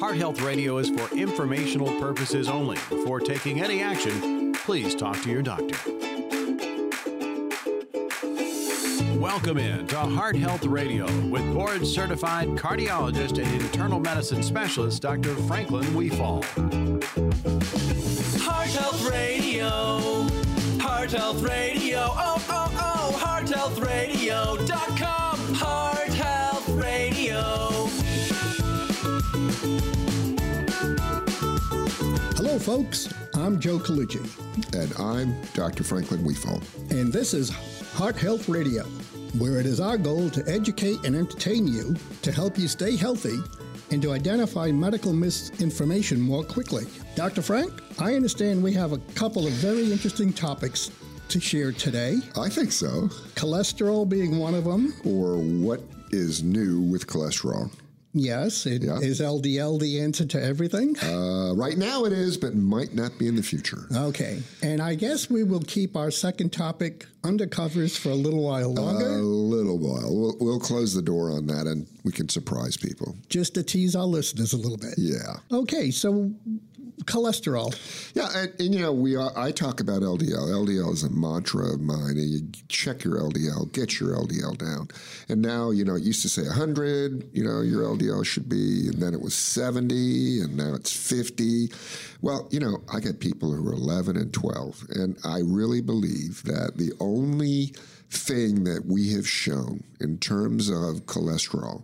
Heart Health Radio is for informational purposes only. Before taking any action, please talk to your doctor. Welcome in to Heart Health Radio with board certified cardiologist and internal medicine specialist Dr. Franklin Wefald. Heart Health Radio. Heart Health Radio. Oh, oh, oh. HeartHealthRadio.com. Heart Hello, folks. I'm Joe Colucci, And I'm Dr. Franklin Wefald. and this is Heart Health Radio, where it is our goal to educate and entertain you to help you stay healthy and to identify medical misinformation more quickly. Dr. Frank, I understand we have a couple of very interesting topics to share today, I think so. cholesterol being one of them. Or what is new with cholesterol? Yes, it is Yeah. LDL the answer to everything? Uh, right now it is, but might not be in the future. Okay, and I guess we will keep our second topic under covers for a little while longer. A little while. We'll, we'll close the door on that and we can surprise people. just to tease our listeners a little bit. Yeah. Okay, so cholesterol. Yeah, and, and you know, we are, I talk about LDL. LDL is a mantra of mine. And you check your LDL, get your LDL down. And now, you know, it used to say 100, you know, your LDL should be, and then it was 70, and now it's 50. Well, you know, I get people who are 11 and 12, and I really believe that the only thing that we have shown in terms of cholesterol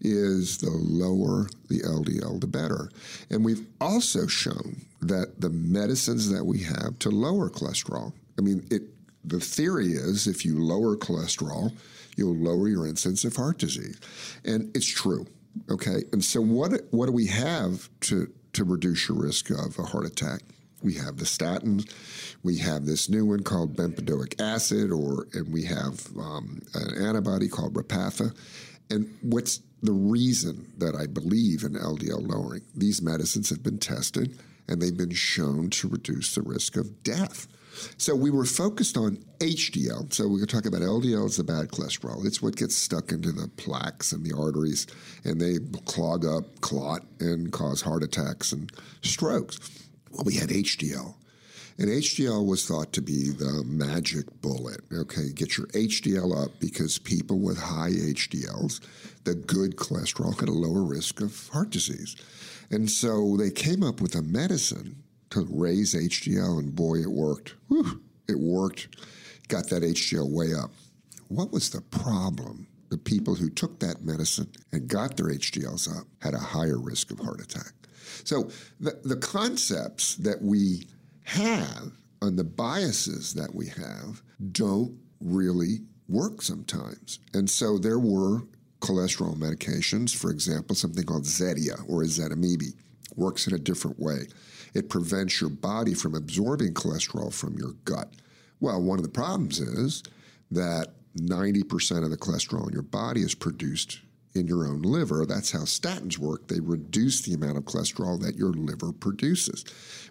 is the lower the LDL, the better. And we've also shown that the medicines that we have to lower cholesterol, I mean, it. The theory is if you lower cholesterol, you'll lower your incidence of heart disease, and it's true. Okay, and so what what do we have to to reduce your risk of a heart attack? We have the statins. We have this new one called bempedoic acid, or and we have um, an antibody called Repatha. And what's the reason that I believe in LDL lowering? These medicines have been tested and they've been shown to reduce the risk of death. So we were focused on HDL. So we're going talk about LDL is the bad cholesterol. It's what gets stuck into the plaques and the arteries, and they clog up, clot, and cause heart attacks and strokes. Well, we had HDL. And HDL was thought to be the magic bullet. Okay, get your HDL up because people with high HDLs, the good cholesterol, had a lower risk of heart disease. And so they came up with a medicine to raise HDL, and boy, it worked. Whew, it worked. Got that HDL way up. What was the problem? The people who took that medicine and got their HDLs up had a higher risk of heart attack. So the, the concepts that we have and the biases that we have don't really work sometimes. And so there were cholesterol medications, for example, something called Zetia or ezetimibe, works in a different way. It prevents your body from absorbing cholesterol from your gut. Well, one of the problems is that 90% of the cholesterol in your body is produced in your own liver. That's how statins work. They reduce the amount of cholesterol that your liver produces.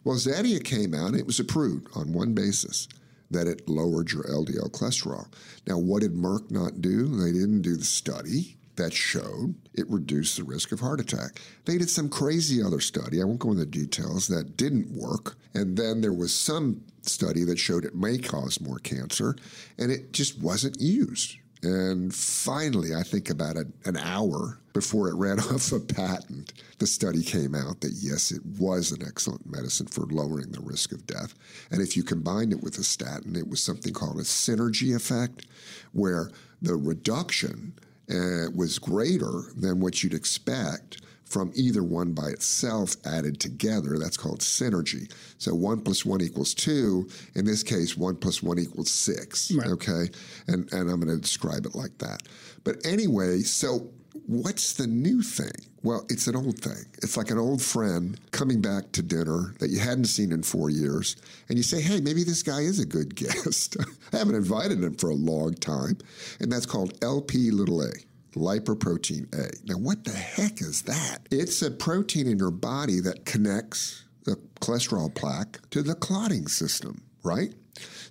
Well, Zetia came out it was approved on one basis that it lowered your LDL cholesterol. Now, what did Merck not do? They didn't do the study that showed it reduced the risk of heart attack. They did some crazy other study, I won't go into details, that didn't work. And then there was some study that showed it may cause more cancer, and it just wasn't used. And finally, I think about a, an hour before it ran off a patent, the study came out that yes, it was an excellent medicine for lowering the risk of death. And if you combined it with a statin, it was something called a synergy effect, where the reduction uh, was greater than what you'd expect from either one by itself added together. That's called synergy. So one plus one equals two. In this case, one plus one equals six. Right. Okay. And, and I'm going to describe it like that. But anyway, so what's the new thing? Well, it's an old thing. It's like an old friend coming back to dinner that you hadn't seen in four years, and you say, hey, maybe this guy is a good guest. I haven't invited him for a long time. And that's called LP little a lipoprotein A. Now, what the heck is that? It's a protein in your body that connects the cholesterol plaque to the clotting system, right?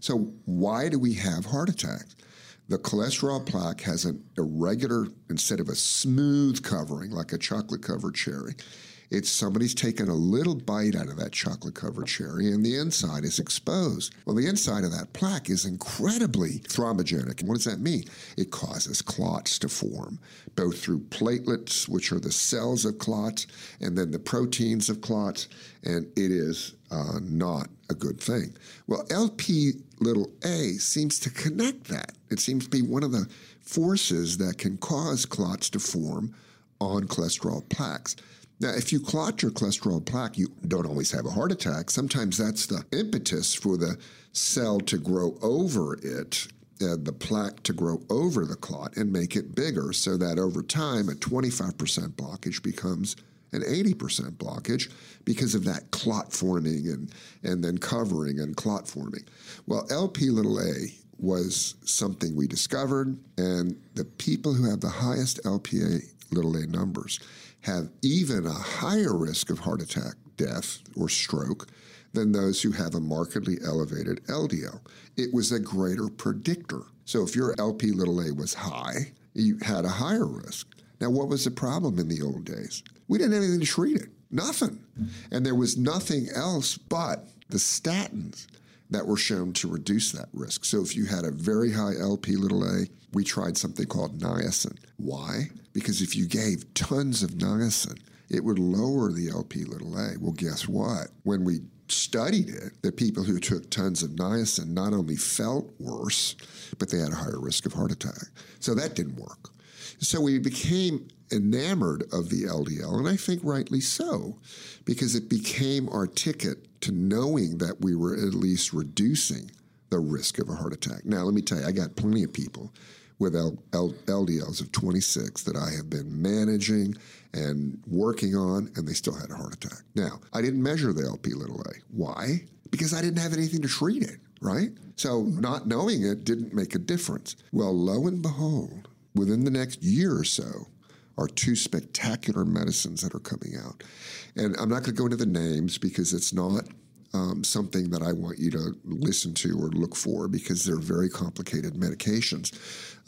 So, why do we have heart attacks? The cholesterol plaque has an irregular, instead of a smooth covering like a chocolate covered cherry, It's somebody's taken a little bite out of that chocolate covered cherry and the inside is exposed. Well, the inside of that plaque is incredibly thrombogenic. What does that mean? It causes clots to form, both through platelets, which are the cells of clots, and then the proteins of clots, and it is uh, not a good thing. Well, LP little a seems to connect that. It seems to be one of the forces that can cause clots to form on cholesterol plaques. Now, if you clot your cholesterol plaque, you don't always have a heart attack. Sometimes that's the impetus for the cell to grow over it, uh, the plaque to grow over the clot and make it bigger, so that over time, a 25% blockage becomes an 80% blockage because of that clot forming and, and then covering and clot forming. Well, LP little a was something we discovered, and the people who have the highest LPA little a numbers have even a higher risk of heart attack, death, or stroke than those who have a markedly elevated LDL. It was a greater predictor. So if your LP little a was high, you had a higher risk. Now, what was the problem in the old days? We didn't have anything to treat it, nothing. And there was nothing else but the statins that were shown to reduce that risk. So if you had a very high LP little a, we tried something called niacin. Why? Because if you gave tons of niacin, it would lower the LP little a. Well, guess what? When we studied it, the people who took tons of niacin not only felt worse, but they had a higher risk of heart attack. So that didn't work. So we became enamored of the LDL, and I think rightly so, because it became our ticket to knowing that we were at least reducing the risk of a heart attack. Now, let me tell you, I got plenty of people with L- L- LDLs of 26 that I have been managing and working on, and they still had a heart attack. Now, I didn't measure the LP little a. Why? Because I didn't have anything to treat it, right? So, not knowing it didn't make a difference. Well, lo and behold, within the next year or so, are two spectacular medicines that are coming out. And I'm not going to go into the names because it's not um, something that I want you to listen to or look for because they're very complicated medications.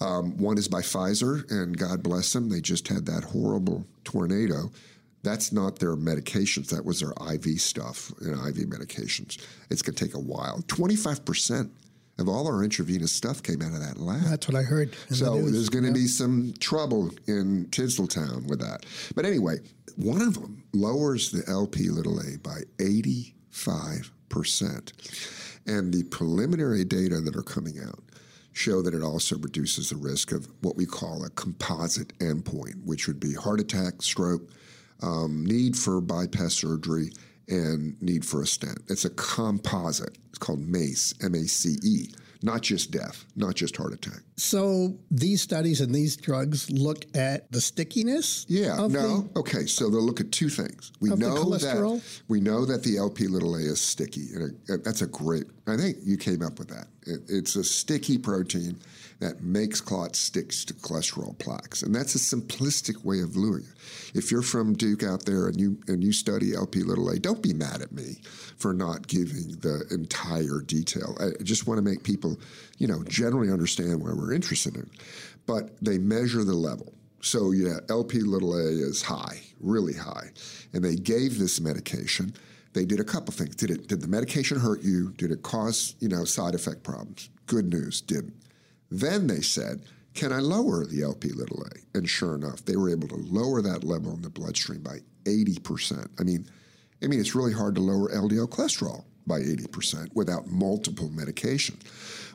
Um, one is by Pfizer, and God bless them, they just had that horrible tornado. That's not their medications. That was their IV stuff, you know, IV medications. It's going to take a while. 25% of all our intravenous stuff came out of that lab. That's what I heard. So the there's going to yeah. be some trouble in Tinseltown with that. But anyway, one of them lowers the LP little a by 85%. And the preliminary data that are coming out show that it also reduces the risk of what we call a composite endpoint, which would be heart attack, stroke, um, need for bypass surgery, and need for a stent. It's a composite. It's called MACE, M A C E, not just death, not just heart attack. So these studies and these drugs look at the stickiness. Yeah. no. The, okay. So they'll look at two things. We know that we know that the LP little a is sticky, and that's a great. I think you came up with that. It, it's a sticky protein that makes clots sticks to cholesterol plaques, and that's a simplistic way of viewing it. If you're from Duke out there and you and you study LP little a, don't be mad at me for not giving the entire detail. I just want to make people, you know, generally understand why we're interested in. But they measure the level. So yeah, LP little a is high, really high, and they gave this medication. They did a couple things. Did it? Did the medication hurt you? Did it cause you know side effect problems? Good news, didn't. Then they said, can I lower the LP little a? And sure enough, they were able to lower that level in the bloodstream by 80%. I mean, I mean, it's really hard to lower LDL cholesterol by 80% without multiple medications.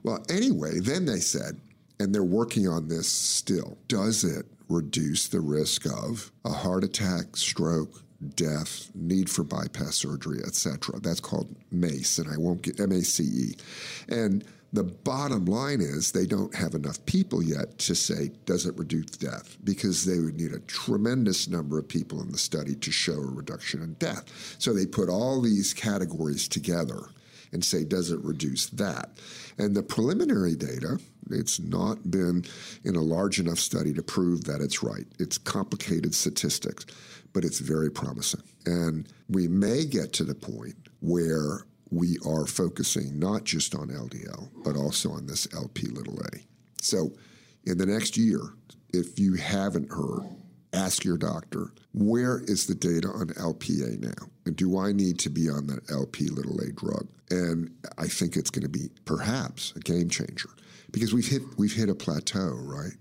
Well, anyway, then they said, and they're working on this still, does it reduce the risk of a heart attack, stroke, death, need for bypass surgery, etc. That's called MACE, and I won't get MACE. And the bottom line is they don't have enough people yet to say, does it reduce death? Because they would need a tremendous number of people in the study to show a reduction in death. So they put all these categories together and say, does it reduce that? And the preliminary data, it's not been in a large enough study to prove that it's right. It's complicated statistics, but it's very promising. And we may get to the point where we are focusing not just on LDL, but also on this LP little a. So, in the next year, if you haven't heard, ask your doctor, where is the data on LPA now? And do I need to be on that LP little a drug? And I think it's going to be perhaps a game changer because we've hit we've hit a plateau, right?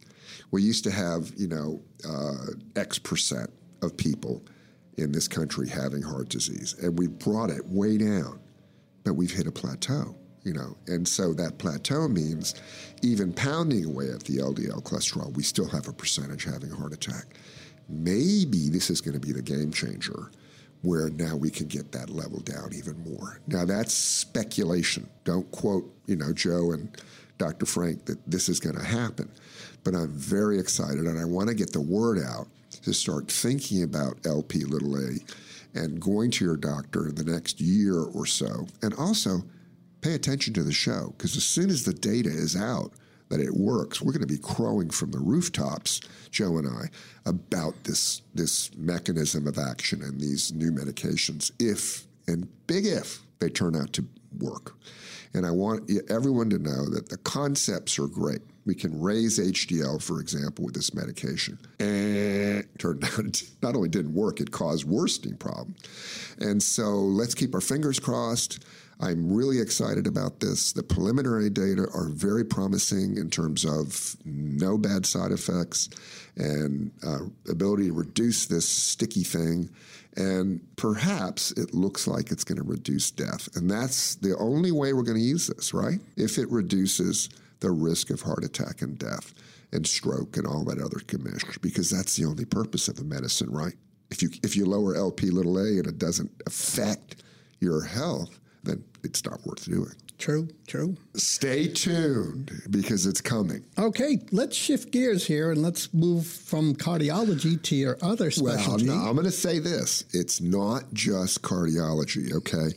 We used to have you know uh, X percent of people in this country having heart disease, and we brought it way down, but we've hit a plateau. You know, and so that plateau means even pounding away at the LDL cholesterol, we still have a percentage having a heart attack. Maybe this is going to be the game changer where now we can get that level down even more. Now that's speculation. Don't quote, you know, Joe and Dr. Frank that this is going to happen. But I'm very excited and I want to get the word out to start thinking about LP little a and going to your doctor in the next year or so. And also pay attention to the show because as soon as the data is out that it works, we're going to be crowing from the rooftops, Joe and I, about this this mechanism of action and these new medications if and big if they turn out to work. And I want everyone to know that the concepts are great. We can raise HDL, for example, with this medication. And turned out it not only didn't work, it caused worsening problems. And so let's keep our fingers crossed. I'm really excited about this. The preliminary data are very promising in terms of no bad side effects and uh, ability to reduce this sticky thing. And perhaps it looks like it's going to reduce death. And that's the only way we're going to use this, right? If it reduces the risk of heart attack and death and stroke and all that other commish, because that's the only purpose of the medicine, right? If you if you lower LP little a and it doesn't affect your health, then it's not worth doing. True, true. Stay tuned because it's coming. Okay, let's shift gears here and let's move from cardiology to your other specialty. Well, no, I'm going to say this. It's not just cardiology, okay?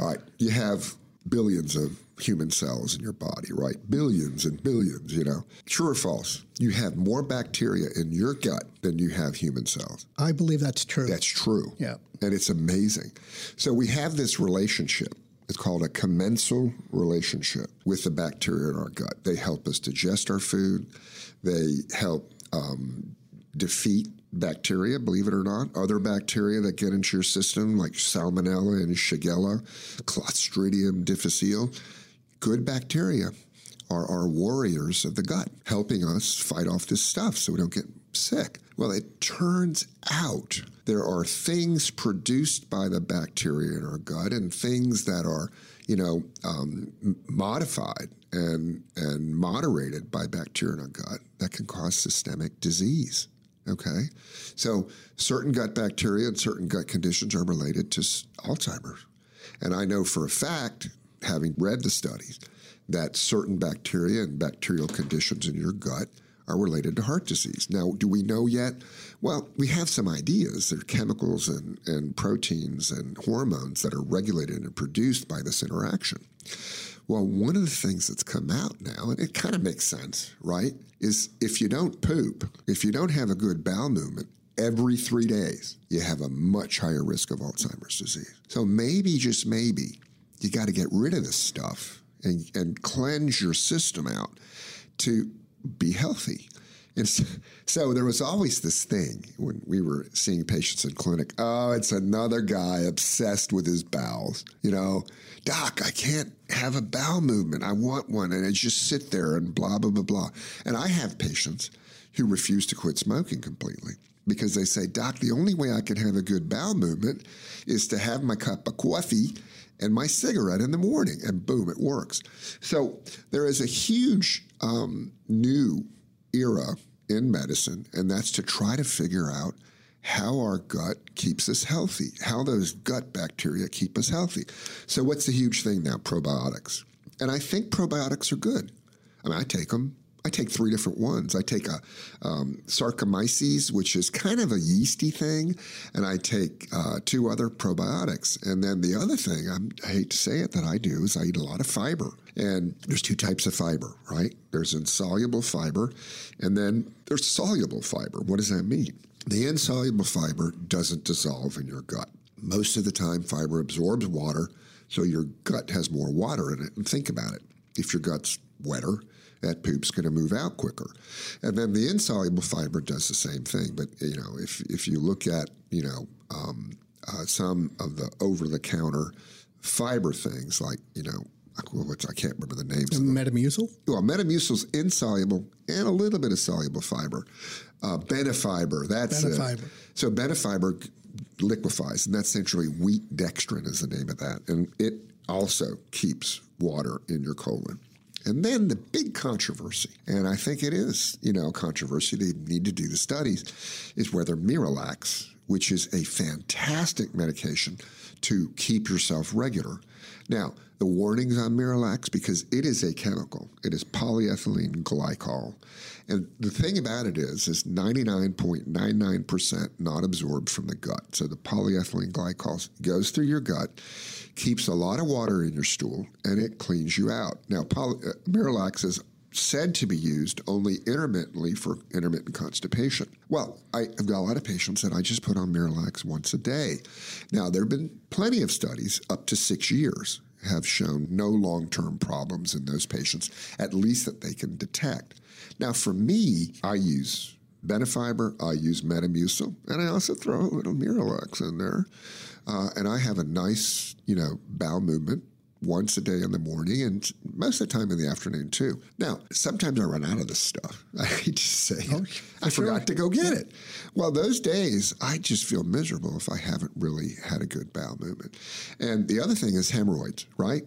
All right, you have billions of human cells in your body, right? Billions and billions, you know. True or false? You have more bacteria in your gut than you have human cells. I believe that's true. That's true. Yeah. And it's amazing. So we have this relationship. It's called a commensal relationship with the bacteria in our gut. They help us digest our food. They help um, defeat bacteria, believe it or not, other bacteria that get into your system, like Salmonella and Shigella, Clostridium difficile. Good bacteria are our warriors of the gut, helping us fight off this stuff so we don't get sick. Well, it turns out there are things produced by the bacteria in our gut and things that are, you know, um, modified and and moderated by bacteria in our gut that can cause systemic disease. Okay, so certain gut bacteria and certain gut conditions are related to Alzheimer's, and I know for a fact, having read the studies, that certain bacteria and bacterial conditions in your gut are related to heart disease. Now, do we know yet? Well, we have some ideas. There are chemicals and, and proteins and hormones that are regulated and produced by this interaction. Well, one of the things that's come out now, and it kind of makes sense, right, is if you don't poop, if you don't have a good bowel movement, every three days, you have a much higher risk of Alzheimer's disease. So maybe, just maybe, you got to get rid of this stuff and, and cleanse your system out to be healthy. And so, there was always this thing when we were seeing patients in clinic. Oh, it's another guy obsessed with his bowels. You know, doc, I can't have a bowel movement. I want one. And I just sit there and blah, blah, blah, blah. And I have patients who refuse to quit smoking completely because they say, doc, the only way I can have a good bowel movement is to have my cup of coffee and my cigarette in the morning. And boom, it works. So there is a huge um, new era in medicine, and that's to try to figure out how our gut keeps us healthy, how those gut bacteria keep us healthy. So, what's the huge thing now? Probiotics. And I think probiotics are good. I mean, I take them. I take three different ones. I take a um, Saccharomyces, which is kind of a yeasty thing, and I take uh, two other probiotics. And then the other thing, I'm, I hate to say it, that I do is I eat a lot of fiber. And there's two types of fiber, right? There's insoluble fiber, and then there's soluble fiber. What does that mean? The insoluble fiber doesn't dissolve in your gut. Most of the time, fiber absorbs water, so your gut has more water in it. And think about it. If your gut's wetter, that poop's going to move out quicker. And then the insoluble fiber does the same thing. But you know, if if you look at you know um, uh, some of the over the counter fiber things like you know which I can't remember the names. of them. Metamucil. Well, Metamucil's insoluble and a little bit of soluble fiber. Uh, Benefiber, that's it. Benefiber. So Benefiber liquefies, and that's essentially wheat dextrin is the name of that, and it also keeps water in your colon. And then the big controversy, and I think it is, you know, controversy. They need to do the studies, is whether Miralax, which is a fantastic medication to keep yourself regular. Now, the warnings on Miralax, because it is a chemical, it is polyethylene glycol. And the thing about it is, is 99.99% not absorbed from the gut. So the polyethylene glycol goes through your gut, keeps a lot of water in your stool, and it cleans you out. Now, poly, uh, Miralax is said to be used only intermittently for intermittent constipation. Well, I, have got a lot of patients that I just put on Miralax once a day. Now, there have been plenty of studies up to six years have shown no long term problems in those patients, at least that they can detect. Now, for me, I use Benefiber, I use Metamucil, and I also throw a little Miralax in there. Uh, and I have a nice, you know, bowel movement once a day in the morning and most of the time in the afternoon too. Now, sometimes I run out of this stuff. I hate to say it. Oh, I sure. forgot to go get it. Well, those days I just feel miserable if I haven't really had a good bowel movement. And the other thing is hemorrhoids, right?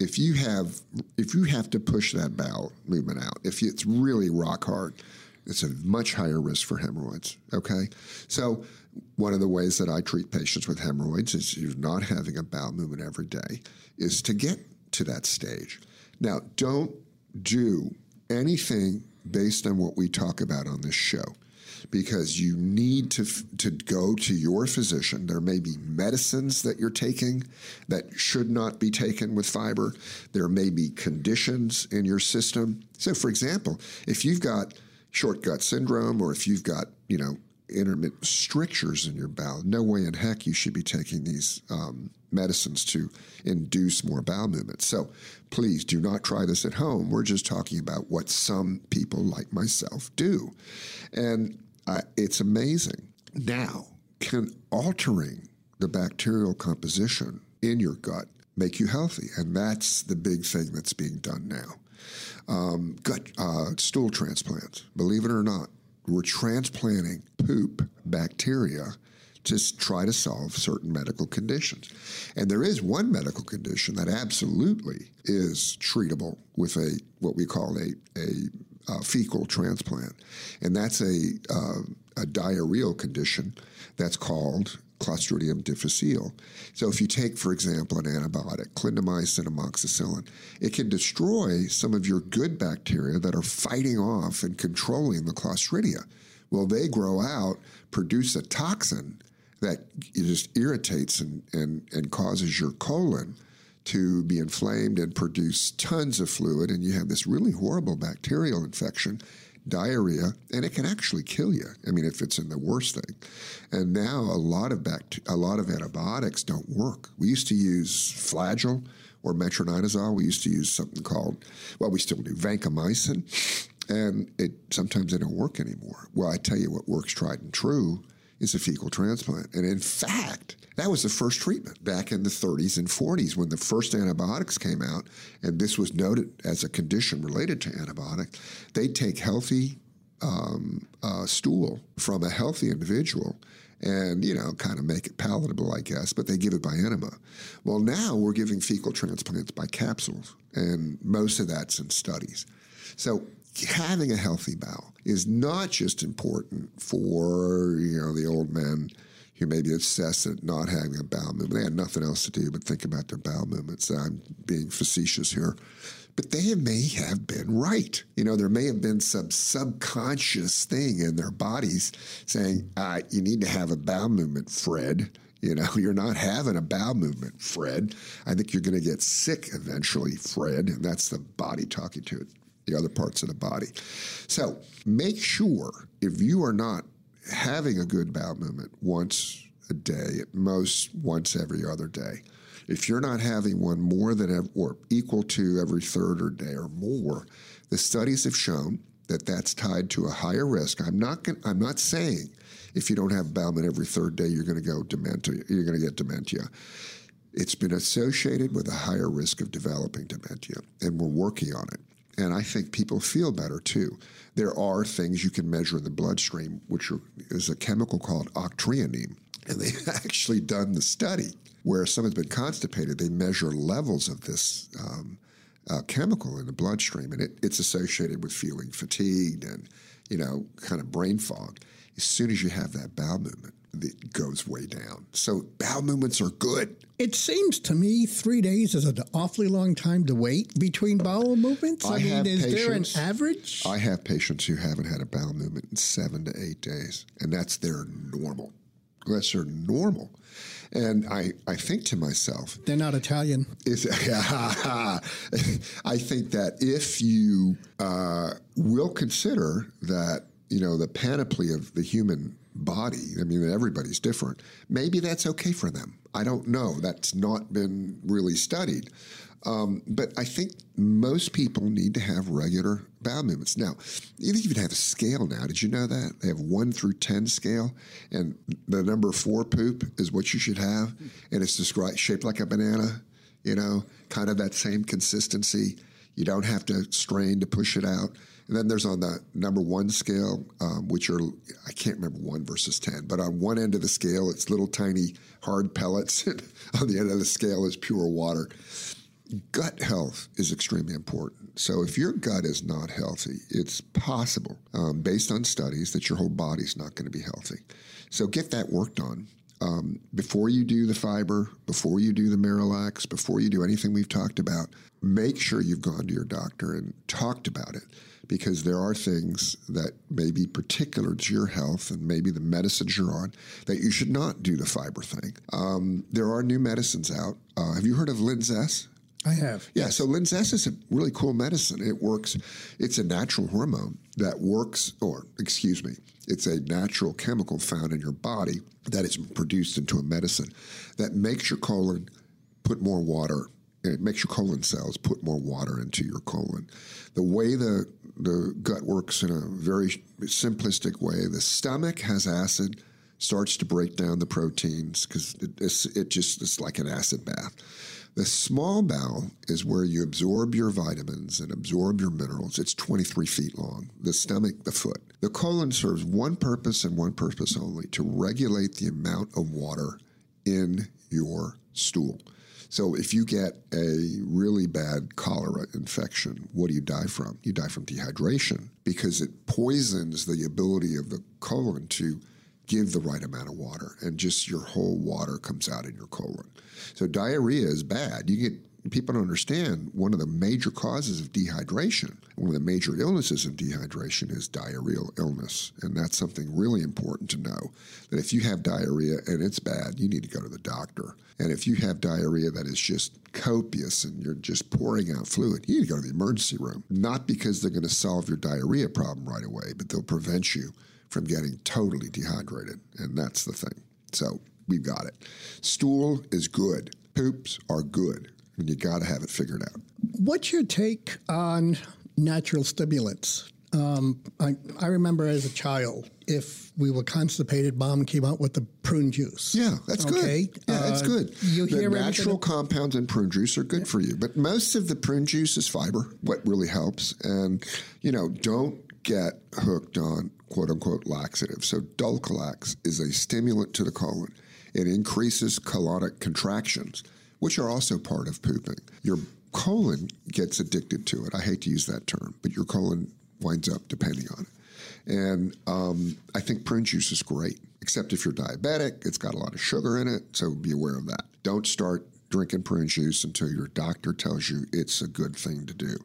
If you have if you have to push that bowel movement out, if it's really rock hard, it's a much higher risk for hemorrhoids. Okay, so one of the ways that I treat patients with hemorrhoids is you're not having a bowel movement every day, is to get to that stage. Now, don't do anything based on what we talk about on this show because you need to to go to your physician. There may be medicines that you're taking that should not be taken with fiber. There may be conditions in your system. So, for example, if you've got short gut syndrome or if you've got you know intermittent strictures in your bowel, no way in heck you should be taking these um, medicines to induce more bowel movement. So please do not try this at home. We're just talking about what some people like myself do. And uh, it's amazing. Now, can altering the bacterial composition in your gut make you healthy? And that's the big thing that's being done now. Um, gut uh, stool transplants, believe it or not, we're transplanting poop bacteria to try to solve certain medical conditions. And there is one medical condition that absolutely is treatable with a what we call a a uh, fecal transplant, and that's a uh, a diarrheal condition that's called Clostridium difficile. So, if you take, for example, an antibiotic, clindamycin, amoxicillin, it can destroy some of your good bacteria that are fighting off and controlling the Clostridia. Well, they grow out, produce a toxin that just irritates and, and, and causes your colon to be inflamed and produce tons of fluid, and you have this really horrible bacterial infection, diarrhea, and it can actually kill you. I mean, if it's in the worst thing. And now a lot of bact- a lot of antibiotics don't work. We used to use Flagyl or metronidazole. We used to use something called, well, we still do vancomycin, and it sometimes they don't work anymore. Well, I tell you what works tried and true is a fecal transplant. And in fact, that was the first treatment back in the 30s and 40s when the first antibiotics came out, and this was noted as a condition related to antibiotics. They'd take healthy um, uh, stool from a healthy individual and, you know, kind of make it palatable, I guess, but they give it by enema. Well, now we're giving fecal transplants by capsules, and most of that's in studies. So having a healthy bowel is not just important for you know the old men who may be obsessed at not having a bowel movement. They had nothing else to do but think about their bowel movements. I'm being facetious here. But they may have been right. You know, there may have been some subconscious thing in their bodies saying, uh, you need to have a bowel movement, Fred. You know, you're not having a bowel movement, Fred. I think you're going to get sick eventually, Fred. And that's the body talking to it the other parts of the body. So make sure if you are not having a good bowel movement once a day, at most once every other day. If you're not having one more than or equal to every third or day or more, the studies have shown that that's tied to a higher risk. I'm not I'm not saying if you don't have bowel movement every third day you're going to go dementia. You're going to get dementia. It's been associated with a higher risk of developing dementia, and we're working on it. And I think people feel better too. There are things you can measure in the bloodstream, which are, is a chemical called octreonine. And they've actually done the study where someone's been constipated, they measure levels of this um, uh, chemical in the bloodstream, and it, it's associated with feeling fatigued and, you know, kind of brain fog. As soon as you have that bowel movement, it goes way down. So bowel movements are good. It seems to me three days is an awfully long time to wait between bowel movements. I, I mean, is patients, there an average? I have patients who haven't had a bowel movement in seven to eight days, and that's their normal. That's their normal. And I, I think to myself, they're not Italian. Is, I think that if you uh, will consider that, you know, the panoply of the human body, I mean, everybody's different, maybe that's okay for them. I don't know. That's not been really studied. Um, but I think most people need to have regular bowel movements. Now, you even have a scale now. Did you know that? They have one through 10 scale, and the number four poop is what you should have, and it's described shaped like a banana, you know, kind of that same consistency. You don't have to strain to push it out. And then there's on the number one scale, um, which are, I can't remember one versus 10, but on one end of the scale, it's little tiny hard pellets. And on the end of the scale is pure water gut health is extremely important. So if your gut is not healthy, it's possible, um, based on studies, that your whole body's not going to be healthy. So get that worked on. Um, before you do the fiber, before you do the Miralax, before you do anything we've talked about, make sure you've gone to your doctor and talked about it because there are things that may be particular to your health and maybe the medicines you're on that you should not do the fiber thing. Um, there are new medicines out. Uh, have you heard of Linzess? I have. Yeah, so Linzess is a really cool medicine. It works, it's a natural hormone that works, or excuse me, it's a natural chemical found in your body that is produced into a medicine that makes your colon put more water. It makes your colon cells put more water into your colon. The way the the gut works in a very simplistic way, the stomach has acid, starts to break down the proteins because it, it just it's like an acid bath the small bowel is where you absorb your vitamins and absorb your minerals. It's 23 feet long. The stomach, the foot. The colon serves one purpose and one purpose only to regulate the amount of water in your stool. So if you get a really bad cholera infection, what do you die from? You die from dehydration because it poisons the ability of the colon to give the right amount of water, and just your whole water comes out in your colon. So diarrhea is bad. You get people don't understand one of the major causes of dehydration, one of the major illnesses of dehydration is diarrheal illness. And that's something really important to know that if you have diarrhea and it's bad, you need to go to the doctor. And if you have diarrhea that is just copious and you're just pouring out fluid, you need to go to the emergency room. Not because they're going to solve your diarrhea problem right away, but they'll prevent you from getting totally dehydrated. And that's the thing. So we've got it. Stool is good. Poops are good. And you got to have it figured out. What's your take on natural stimulants? Um, I, I remember as a child, if we were constipated, mom came out with the prune juice. Yeah, that's okay? good. Yeah, that's Uh, good. You the hear natural everything- compounds in prune juice are good for you, but most of the prune juice is fiber. What really helps, and you know, don't get hooked on quote unquote laxative. So Dulcolax is a stimulant to the colon. It increases colonic contractions, which are also part of pooping. Your colon gets addicted to it. I hate to use that term, but your colon winds up depending on it. And um, I think prune juice is great, except if you're diabetic, it's got a lot of sugar in it, so be aware of that. Don't start drinking prune juice until your doctor tells you it's a good thing to do.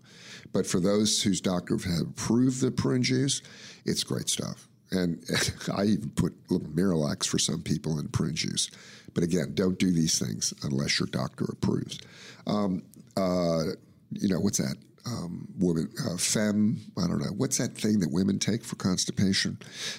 But for those whose doctor have approved the prune juice, it's great stuff. And I even put a little Miralax for some people in prune juice. But again, don't do these things unless your doctor approves. Um, uh, you know, what's that? Um, women, uh, fem, I don't know. What's that thing that women take for constipation?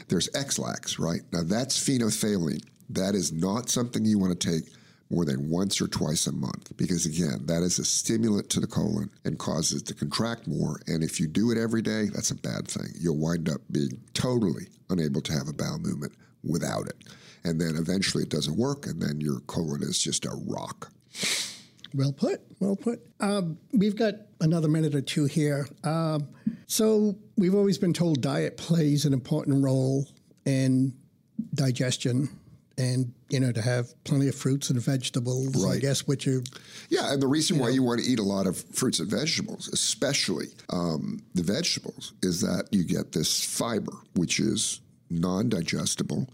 There's Ex-Lax, right? Now that's phenolphthalein. That is not something you want to take more than once or twice a month because again that is a stimulant to the colon and causes it to contract more and if you do it every day that's a bad thing you'll wind up being totally unable to have a bowel movement without it and then eventually it doesn't work and then your colon is just a rock. Well put well put. Um, we've got another minute or two here. Um, so we've always been told diet plays an important role in digestion and you know to have plenty of fruits and vegetables Right. i guess which are Yeah, and the reason why you want to eat a lot of fruits and vegetables, especially um, the vegetables, is that you get this fiber, which is non digestible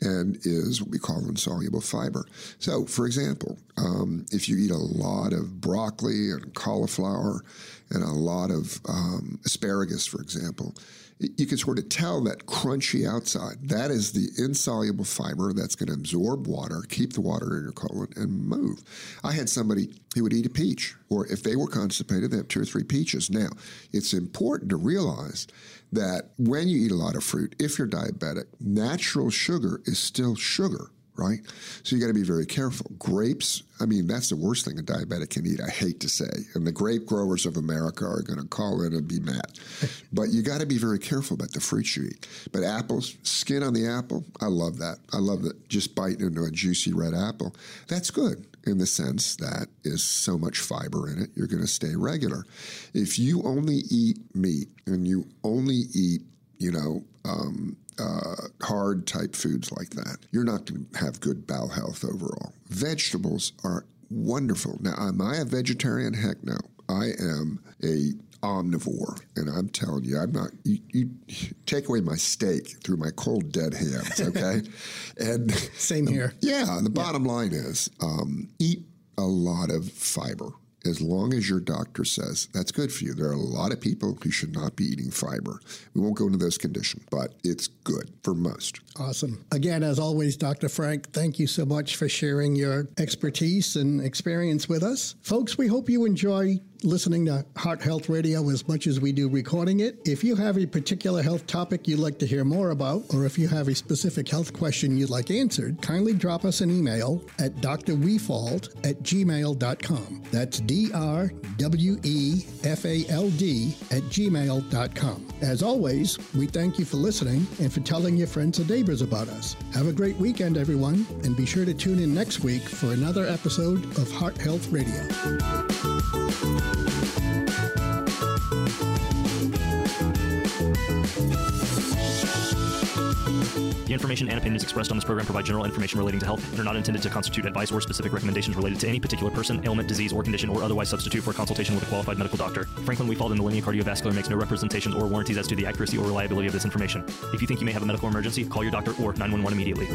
and is what we call insoluble fiber. So, for example, um, if you eat a lot of broccoli and cauliflower and a lot of um, asparagus, for example, you can sort of tell that crunchy outside. That is the insoluble fiber that's going to absorb water, keep the water in your colon, and move. I had somebody who would eat a peach, or if they were constipated, they have two or three peaches. Now, it's important to realize that when you eat a lot of fruit, if you're diabetic, natural sugar is still sugar. Right? So you got to be very careful. Grapes, I mean, that's the worst thing a diabetic can eat, I hate to say. And the grape growers of America are going to call in and be mad. but you got to be very careful about the fruits you eat. But apples, skin on the apple, I love that. I love that just biting into a juicy red apple. That's good in the sense that is so much fiber in it, you're going to stay regular. If you only eat meat and you only eat, you know, um, uh, hard type foods like that, you're not going to have good bowel health overall. Vegetables are wonderful. Now, am I a vegetarian? Heck no. I am a omnivore, and I'm telling you, I'm not. You, you take away my steak through my cold dead hands, okay? and same here yeah, the bottom line is um, eat a lot of fiber. As long as your doctor says that's good for you. There are a lot of people who should not be eating fiber. We won't go into those conditions, but it's good for most. Awesome. Again, as always, Dr. Frank, thank you so much for sharing your expertise and experience with us. Folks, we hope you enjoy listening to Heart Health Radio as much as we do recording it. If you have a particular health topic you'd like to hear more about, or if you have a specific health question you'd like answered, kindly drop us an email at drwefald at gmail.com. That's D R W E F A L D at gmail.com. As always, we thank you for listening and for telling your friends and neighbors about us. Have a great weekend, everyone, and be sure to tune in next week for another episode of Heart Health Radio. The information and opinions expressed on this program provide general information relating to health and are not intended to constitute advice or specific recommendations related to any particular person, ailment, disease, or condition, or otherwise substitute for consultation with a qualified medical doctor. Franklin Wefald and Alinea Cardiovascular makes no representations or warranties as to the accuracy or reliability of this information. If you think you may have a medical emergency, call your doctor or 911 immediately.